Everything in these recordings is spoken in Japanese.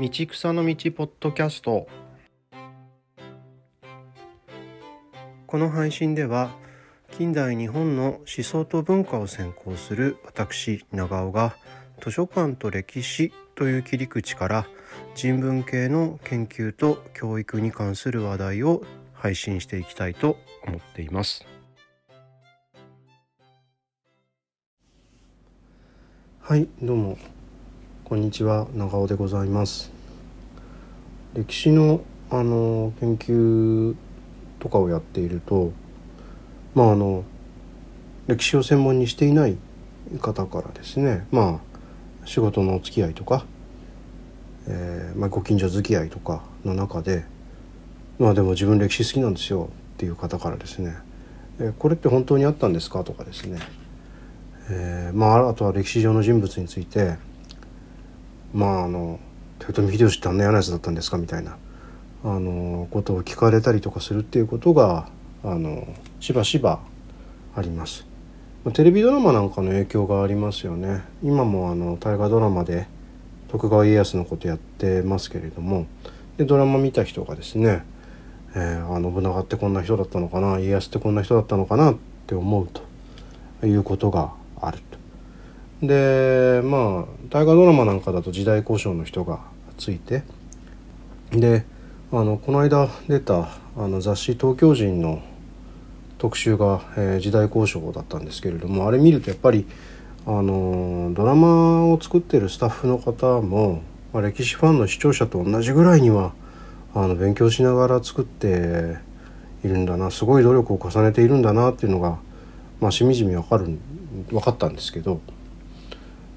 道草の道ポッドキャスト。この配信では近代日本の思想と文化を専攻する私長尾が図書館と歴史という切り口から人文系の研究と教育に関する話題を配信していきたいと思っています。はいどうも。こんにちは長尾でございます歴史のあの研究とかをやっているとまああの歴史を専門にしていない方からですねまあ仕事のお付き合いとか、えーまあ、ご近所付き合いとかの中でまあでも自分歴史好きなんですよっていう方からですね「えー、これって本当にあったんですか?」とかですね、えー、まああとは歴史上の人物についてまああの豊臣秀吉ってあんな嫌なやつだったんですかみたいなあのことを聞かれたりとかするっていうことがあのしばしばあります。テレビドラマなんかの影響がありますよね。今もあの大河ドラマで徳川家康のことやってますけれどもでドラマ見た人がですね、えー、あ信長ってこんな人だったのかな家康ってこんな人だったのかなって思うということがある。でまあ大河ドラマなんかだと時代交渉の人がついてであのこの間出たあの雑誌「東京人」の特集が、えー、時代交渉だったんですけれどもあれ見るとやっぱりあのドラマを作ってるスタッフの方も、まあ、歴史ファンの視聴者と同じぐらいにはあの勉強しながら作っているんだなすごい努力を重ねているんだなっていうのが、まあ、しみじみ分かる分かったんですけど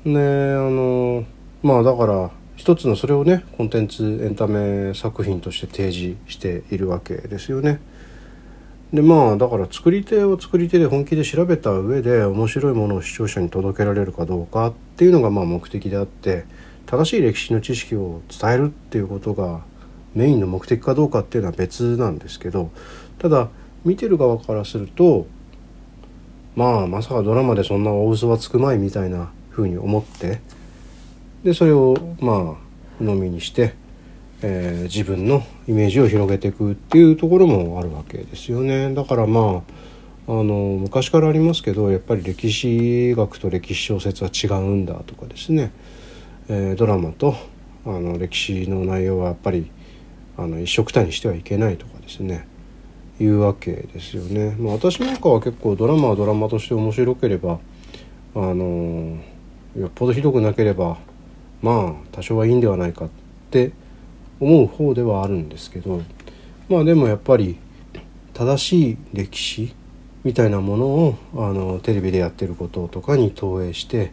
であのまあだから一つのそれをねコンテンツエンタメ作品として提示しているわけですよね。でまあだから作り手を作り手で本気で調べた上で面白いものを視聴者に届けられるかどうかっていうのがまあ目的であって正しい歴史の知識を伝えるっていうことがメインの目的かどうかっていうのは別なんですけどただ見てる側からするとまあまさかドラマでそんな大嘘はつくまいみたいなふうに思ってでそれをまあ鵜呑みにして、えー、自分のイメージを広げていくっていうところもあるわけですよね。だからまああの昔からありますけどやっぱり歴史学と歴史小説は違うんだとかですね、えー、ドラマとあの歴史の内容はやっぱりあの一緒くたにしてはいけないとかですねいうわけですよね。まあ、私なんかは結構ドラマはドラマとして面白ければあのよっぽどひどくなければまあ多少はいいんではないかって思う方ではあるんですけどまあでもやっぱり正しい歴史みたいなものをあのテレビでやってることとかに投影して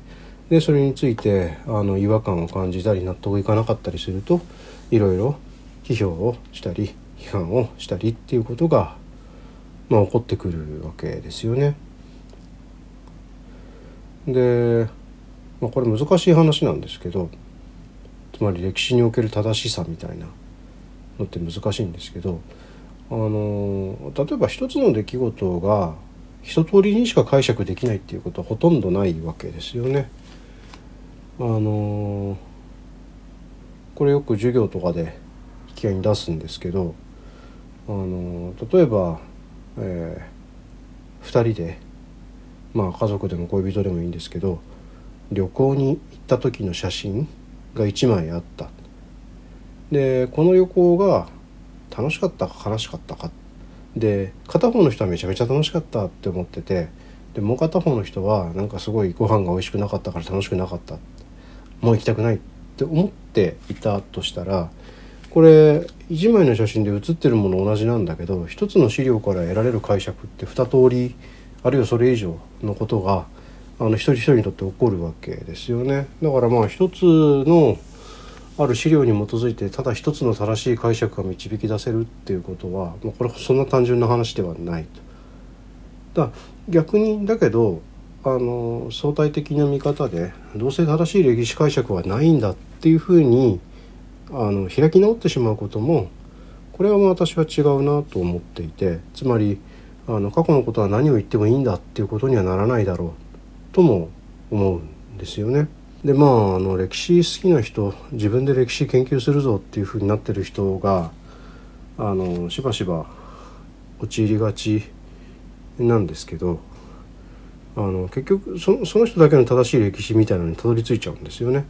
でそれについてあの違和感を感じたり納得いかなかったりするといろいろ批評をしたり批判をしたりっていうことが、まあ、起こってくるわけですよね。でまあ、これ難しい話なんですけどつまり歴史における正しさみたいなのって難しいんですけどあの例えば一つの出来事が一通りにしか解釈できないっていうことはほとんどないわけですよね。あのこれよく授業とかで引き合いに出すんですけどあの例えば、えー、2人でまあ家族でも恋人でもいいんですけど旅行に行った時の写真が1枚あった。でこの旅行が楽しかったか悲しかったか。で片方の人はめちゃめちゃ楽しかったって思ってて。でもう片方の人はなんかすごいご飯が美味しくなかったから楽しくなかった。もう行きたくないって思っていたとしたらこれ1枚の写真で写ってるもの同じなんだけど一つの資料から得られる解釈って2通りあるいはそれ以上のことがあの一人一人にとって起こるわけですよねだからまあ一つのある資料に基づいてただ一つの正しい解釈が導き出せるっていうことは、まあ、これそんな単純な話ではないと。だ逆にだけどあの相対的な見方でどうせ正しい歴史解釈はないんだっていうふうにあの開き直ってしまうこともこれは私は違うなと思っていてつまりあの過去のことは何を言ってもいいんだっていうことにはならないだろうとも思うんですよね。でまああの歴史好きな人自分で歴史研究するぞっていうふうになってる人があのしばしば陥りがちなんですけどあの結局そその人だけの正しい歴史みたいなのにたどり着いちゃうんですよね。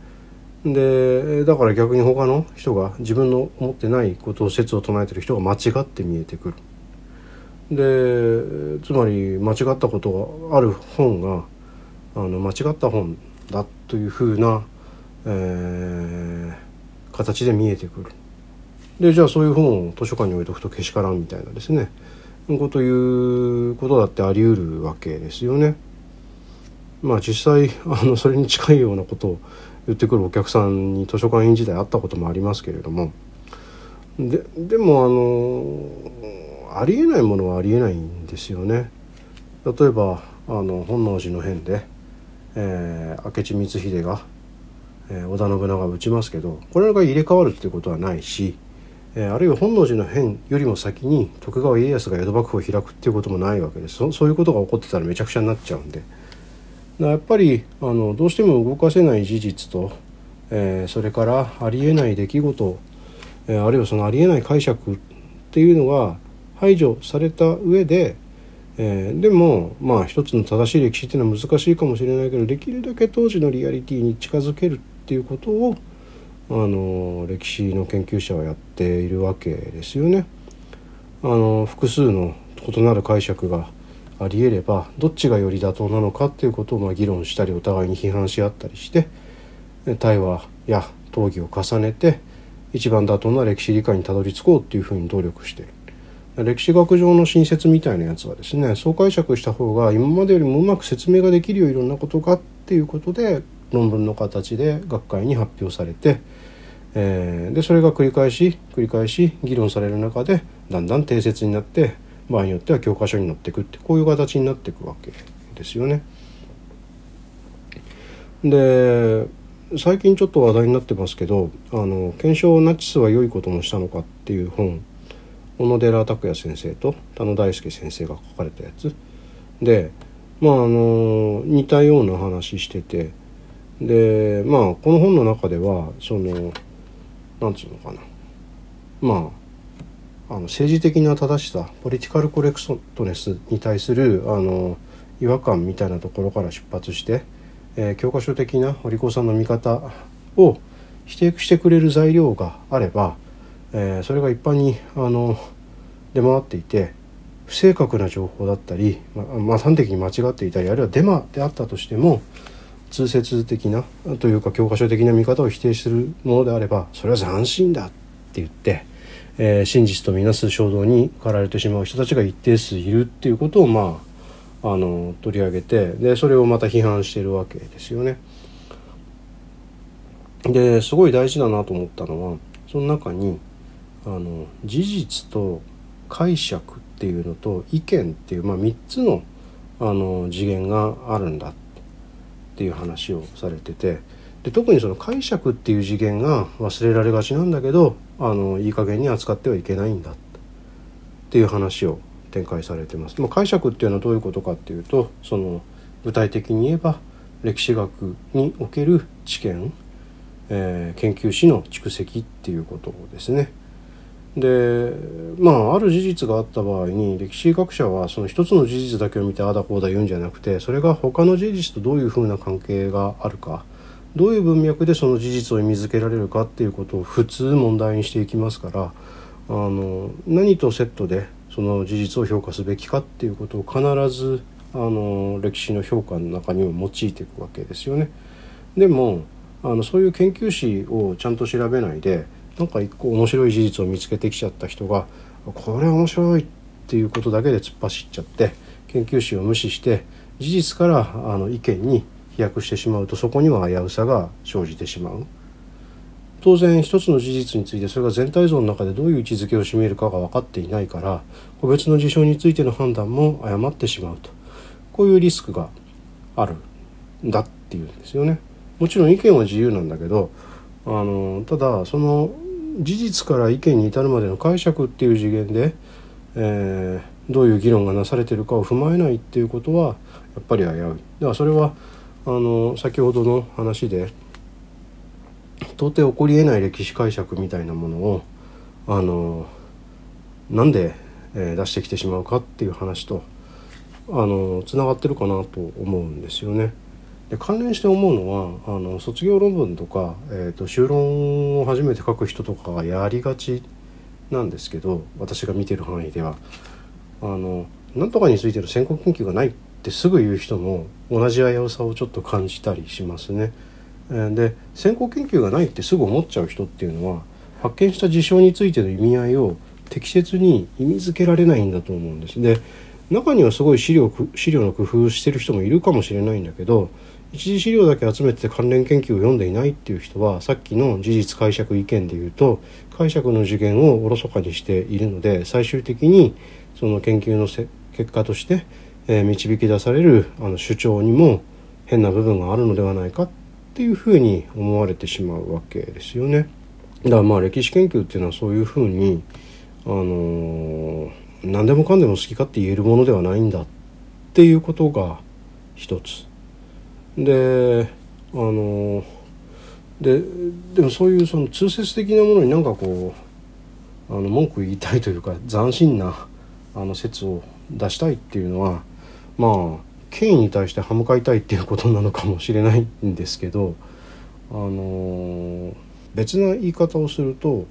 でだから逆に他の人が自分の思ってないことを説を唱えてる人が間違って見えてくる。でつまり間違ったことがある本があの間違った本だというふうな、えー、形で見えてくる。でじゃあそういう本を図書館に置いとくとけしからんみたいなですねこということだってあり得るわけですよね。まあ実際あのそれに近いようなことを言ってくるお客さんに図書館員時代あったこともありますけれどもででもあのありえないものはありえないんですよね。例えばあの本能寺の変で、えー、明智光秀が、えー、織田信長を討ちますけどこれが入れ替わるっていうことはないし、えー、あるいは本能寺の変よりも先に徳川家康が江戸幕府を開くっていうこともないわけですそういうことが起こってたらめちゃくちゃになっちゃうんで。やっぱりあのどうしても動かせない事実と、えー、それからありえない出来事、えー、あるいはそのありえない解釈っていうのが排除された上で、えー、でもまあ一つの正しい歴史っていうのは難しいかもしれないけどできるだけ当時のリアリティに近づけるっていうことをあの歴史の研究者はやっているわけですよね。あの複数の異なる解釈がありえればどっちがより妥当なのかっていうことをまあ議論したりお互いに批判し合ったりして対話や討議を重ねて一番妥当な歴史理解にたどり着こうっていうふうに努力してる歴史学上の新説みたいなやつはですねそう解釈した方が今までよりもうまく説明ができるよいろんなことがっていうことで論文の形で学会に発表されて、えー、でそれが繰り返し繰り返し議論される中でだんだん定説になって場合によっては教科書に載っていくってこういう形になっていくわけですよね。で最近ちょっと話題になってますけど「あの検証ナチスは良いこともしたのか」っていう本小野寺拓也先生と田野大輔先生が書かれたやつ。でまああの似たような話してて。でまあこの本の中ではそのなんつうのかな。まああの政治的な正しさポリティカルコレクトネスに対するあの違和感みたいなところから出発して、えー、教科書的なお利口さんの見方を否定してくれる材料があれば、えー、それが一般にあの出回っていて不正確な情報だったり、ままあ、端的に間違っていたりあるいはデマであったとしても通説的なというか教科書的な見方を否定するものであればそれは斬新だって言ってえー、真実とみなす衝動に駆られてしまう人たちが一定数いるっていうことをまああの取り上げてでそれをまた批判しているわけですよね。ですごい大事だなと思ったのはその中にあの事実と解釈っていうのと意見っていう、まあ、3つのあの次元があるんだっていう話をされててで特にその解釈っていう次元が忘れられがちなんだけどあのいい加減に扱ってはいけないんだっていう話を展開されてます。まあ、解釈っていうのはどういうことかっていうとその具体的に言えば歴史学における知見、えー、研究史の蓄積っていうことですね。でまあある事実があった場合に歴史学者はその一つの事実だけを見てあだこうだ言うんじゃなくてそれが他の事実とどういうふうな関係があるかどういう文脈でその事実を意味づけられるかっていうことを普通問題にしていきますからあの何とセットでその事実を評価すべきかっていうことを必ずあの歴史の評価の中にも用いていくわけですよね。でもあのそういう研究史をちゃんと調べないでなんか一個面白い事実を見つけてきちゃった人がこれ面白いっていうことだけで突っ走っちゃって研究史を無視して事実からあの意見に飛躍してしまうとそこには危うさが生じてしまう当然一つの事実についてそれが全体像の中でどういう位置づけを占めるかが分かっていないから個別の事象についての判断も誤ってしまうとこういうリスクがあるんだっていうんですよね。もちろん意見は自由なんだけどあのただその事実から意見に至るまでの解釈っていう次元で、えー、どういう議論がなされてるかを踏まえないっていうことはやっぱり危うい。だからそれはあの先ほどの話で到底起こりえない歴史解釈みたいなものをあのなんで、えー、出してきてしまうかっていう話とあのつながってるかなと思うんですよね。で関連して思うのはあの卒業論文とか、えーと、修論を初めて書く人とかがやりがちなんですけど私が見てる範囲ではあのなんとかについての先行研究がないってすぐ言う人も同じ危うさをちょっと感じたりしますね。で先行研究がないってすぐ思っちゃう人っていうのは発見した事象についての意味合いを適切に意味づけられないんだと思うんです。で中にはすごい資料資料の工夫してる人もいるかもしれないんだけど一次資料だけ集めて関連研究を読んでいないっていう人はさっきの事実解釈意見で言うと解釈の次元をおろそかにしているので最終的にその研究の結果として、えー、導き出されるあの主張にも変な部分があるのではないかっていうふうに思われてしまうわけですよね。だからまあ歴史研究っていうのはそういうふうにあのー、何でもかんでも好き勝手言えるものではないんだっていうことが一つ。であのででもそういうその通説的なものになんかこうあの文句言いたいというか斬新なあの説を出したいっていうのはまあ権威に対して歯向かいたいっていうことなのかもしれないんですけどあの別な言い方をすると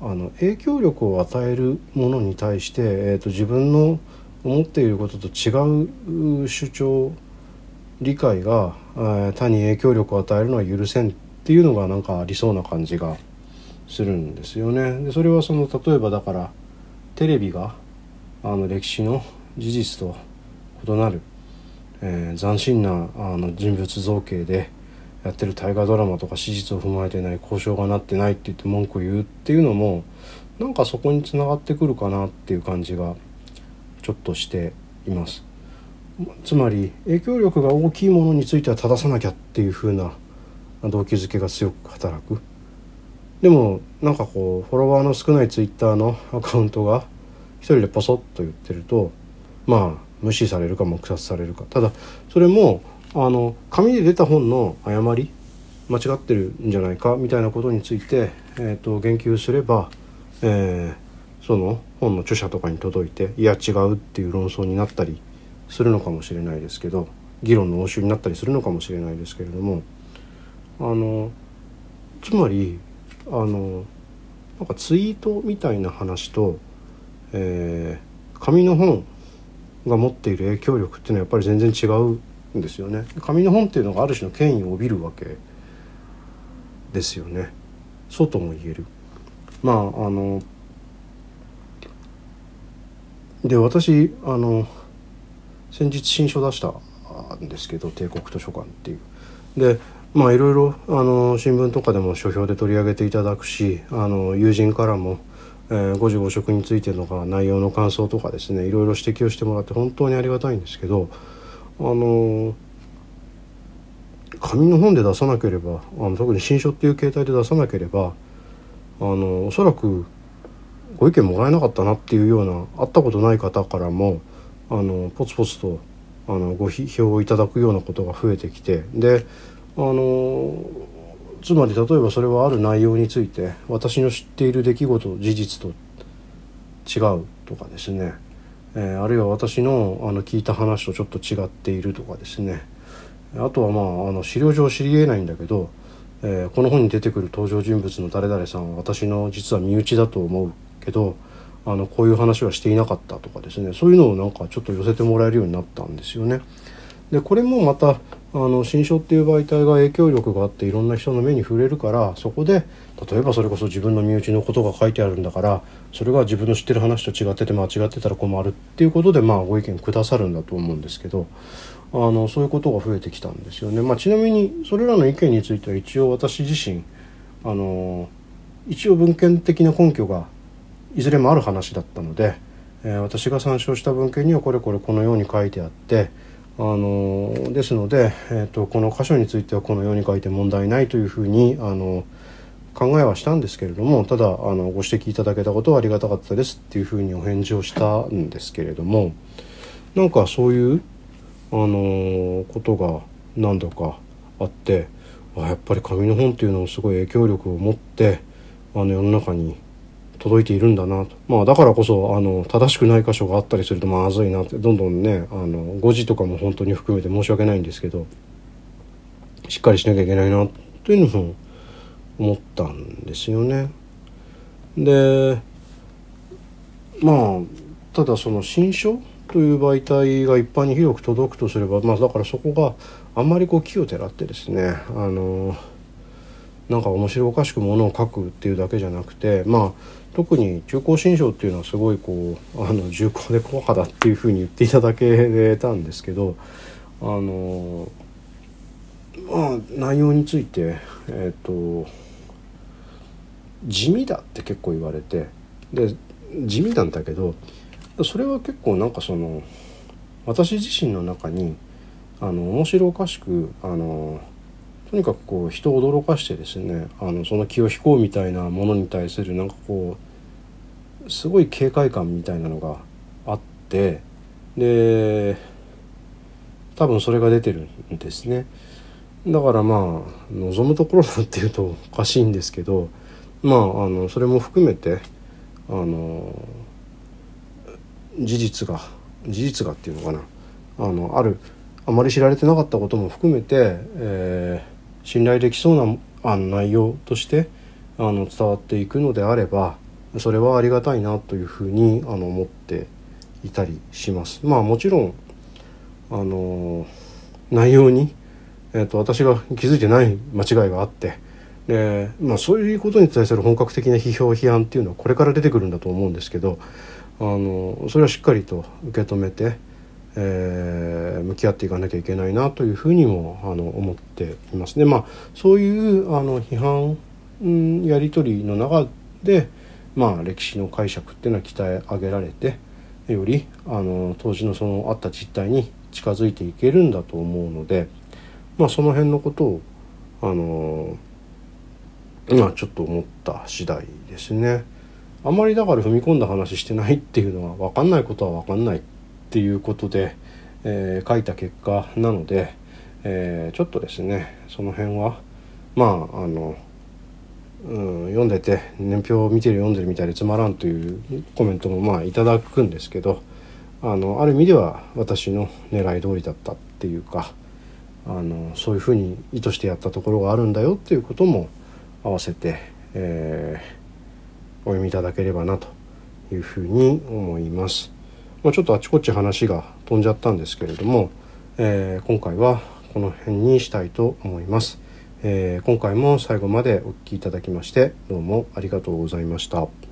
あの影響力を与えるものに対して、えーと、自分の思っていることと違う主張理解が、えー、他に影響力を与えるのは許せんっていうのがなんかありそうな感じがするんですよね。でそれはその例えばだからテレビがあの歴史の事実と異なる、えー、斬新なあの人物造形でやってる大河ドラマとか史実を踏まえてない交渉がなってないって言って文句を言うっていうのもなんかそこにつながってくるかなっていう感じがちょっとしています。つまり影響力が大きいものについては正さなきゃっていう風な動機づけが強く働く。でもなんかこうフォロワーの少ないツイッターの アカウントが一人でポソッと言ってるとまあ無視されるか黙殺されるか。ただそれもあの紙で出た本の誤り間違ってるんじゃないかみたいなことについて、えーと、言及すれば、えー、その本の著者とかに届いていや違うっていう論争になったりするのかもしれないですけど議論の応酬になったりするのかもしれないですけれどもあのつまりあのなんかツイートみたいな話と、えー、紙の本が持っている影響力っていうのはやっぱり全然違うんですよね。紙の本っていうのがある種の権威を帯びるわけですよね。そうとも言える。まああので私あの先日新書出したんですけど帝国図書館っていう。でまあいろいろあの新聞とかでも書評で取り上げていただくしあの友人からも、えー、五時五食についてのか内容の感想とかですねいろいろ指摘をしてもらって本当にありがたいんですけどあの紙の本で出さなければあの特に新書っていう形態で出さなければあのおそらくご意見もらえなかったなっていうような会ったことない方からもあのポツポツとあのご批評をいただくようなことが増えてきてであのつまり例えばそれはある内容について私の知っている出来事事実と違うとかですね、えー、あるいは私のあの聞いた話とちょっと違っているとかですね。あとはまああの資料上知りえないんだけど、えー、この本に出てくる登場人物の誰々さんは私の実は身内だと思うけどあのこういう話はしていなかったとかですねそういうのをなんかちょっと寄せてもらえるようになったんですよね。でこれもまたあの新書っていう媒体が影響力があっていろんな人の目に触れるからそこで例えばそれこそ自分の身内のことが書いてあるんだからそれが自分の知ってる話と違ってて間違ってたら困るっていうことでまあご意見くださるんだと思うんですけどあのそういうことが増えてきたんですよね。まあ、ちなみにそれらの意見については一応私自身あの一応文献的な根拠がいずれもある話だったので、えー、私が参照した文献にはこれこれこのように書いてあってあのですので、えーと、この箇所についてはこのように書いて問題ないというふうにあの考えはしたんですけれどもただあのご指摘いただけたことはありがたかったですっていうふうにお返事をしたんですけれどもなんかそういうあのことが何度かあってあやっぱり紙の本っていうのをすごい影響力を持ってあの世の中に届いているんだなとまあだからこそあの正しくない箇所があったりするとまずいなってどんどんねあの誤字とかも本当に含めて申し訳ないんですけどしっかりしなきゃいけないなというのも思ったんですよね。でまあただその新書という媒体が一般に広く届くとすればまあだからそこがあんまりこう木をてらってですねあのなんか面白おかしくものを書くっていうだけじゃなくてまあ特に中高新書っていうのはすごいこうあの重厚で硬派だっていうふうに言っていただけたんですけどあのまあ内容についてえっ、ー、と地味だって結構言われてで地味なんだけどそれは結構なんかその私自身の中にあの面白おかしくあのとにかくこう人を驚かしてですねあのその気を引こうみたいなものに対するなんかこうすごい警戒感みたいなのがあってで多分それが出てるんですね。だからまあ望むところなんていうと おかしいんですけどまああのそれも含めてあの事実が事実がっていうのかなあのあるあまり知られてなかったことも含めて、え、信頼できそうなあの内容としてあの伝わっていくのであればそれはありがたいなというふうにあの思っていたりします。まあもちろんあの内容に、えーと、私が気づいてない間違いがあってで、まあ、そういうことに対する本格的な批評批判っていうのはこれから出てくるんだと思うんですけどあのそれはしっかりと受け止めて、えー、向き合っていかなきゃいけないなというふうにもあの思っていますね。まあ、そういうあの批判、ん、やり取りの中で、まあ、歴史の解釈っていうのは鍛え上げられてよりあの当時のそのあった実態に近づいていけるんだと思うので、まあ、その辺のことをあの今ちょっと思った次第ですね。あまりだから踏み込んだ話してないっていうのは分かんないことは分かんないっていうことで、えー、書いた結果なので、えー、ちょっとですねその辺はまああの、うん、読んでて年表を見てる読んでるみたいでつまらんというコメントもまあいただくんですけどあのある意味では私の狙い通りだったっていうかあのそういうふうに意図してやったところがあるんだよっていうことも合わせて、えーお読みいただければなというふうに思います。まあ、ちょっとあちこち話が飛んじゃったんですけれども、えー、今回はこの辺にしたいと思います。えー、今回も最後までお聴きいただきましてどうもありがとうございました。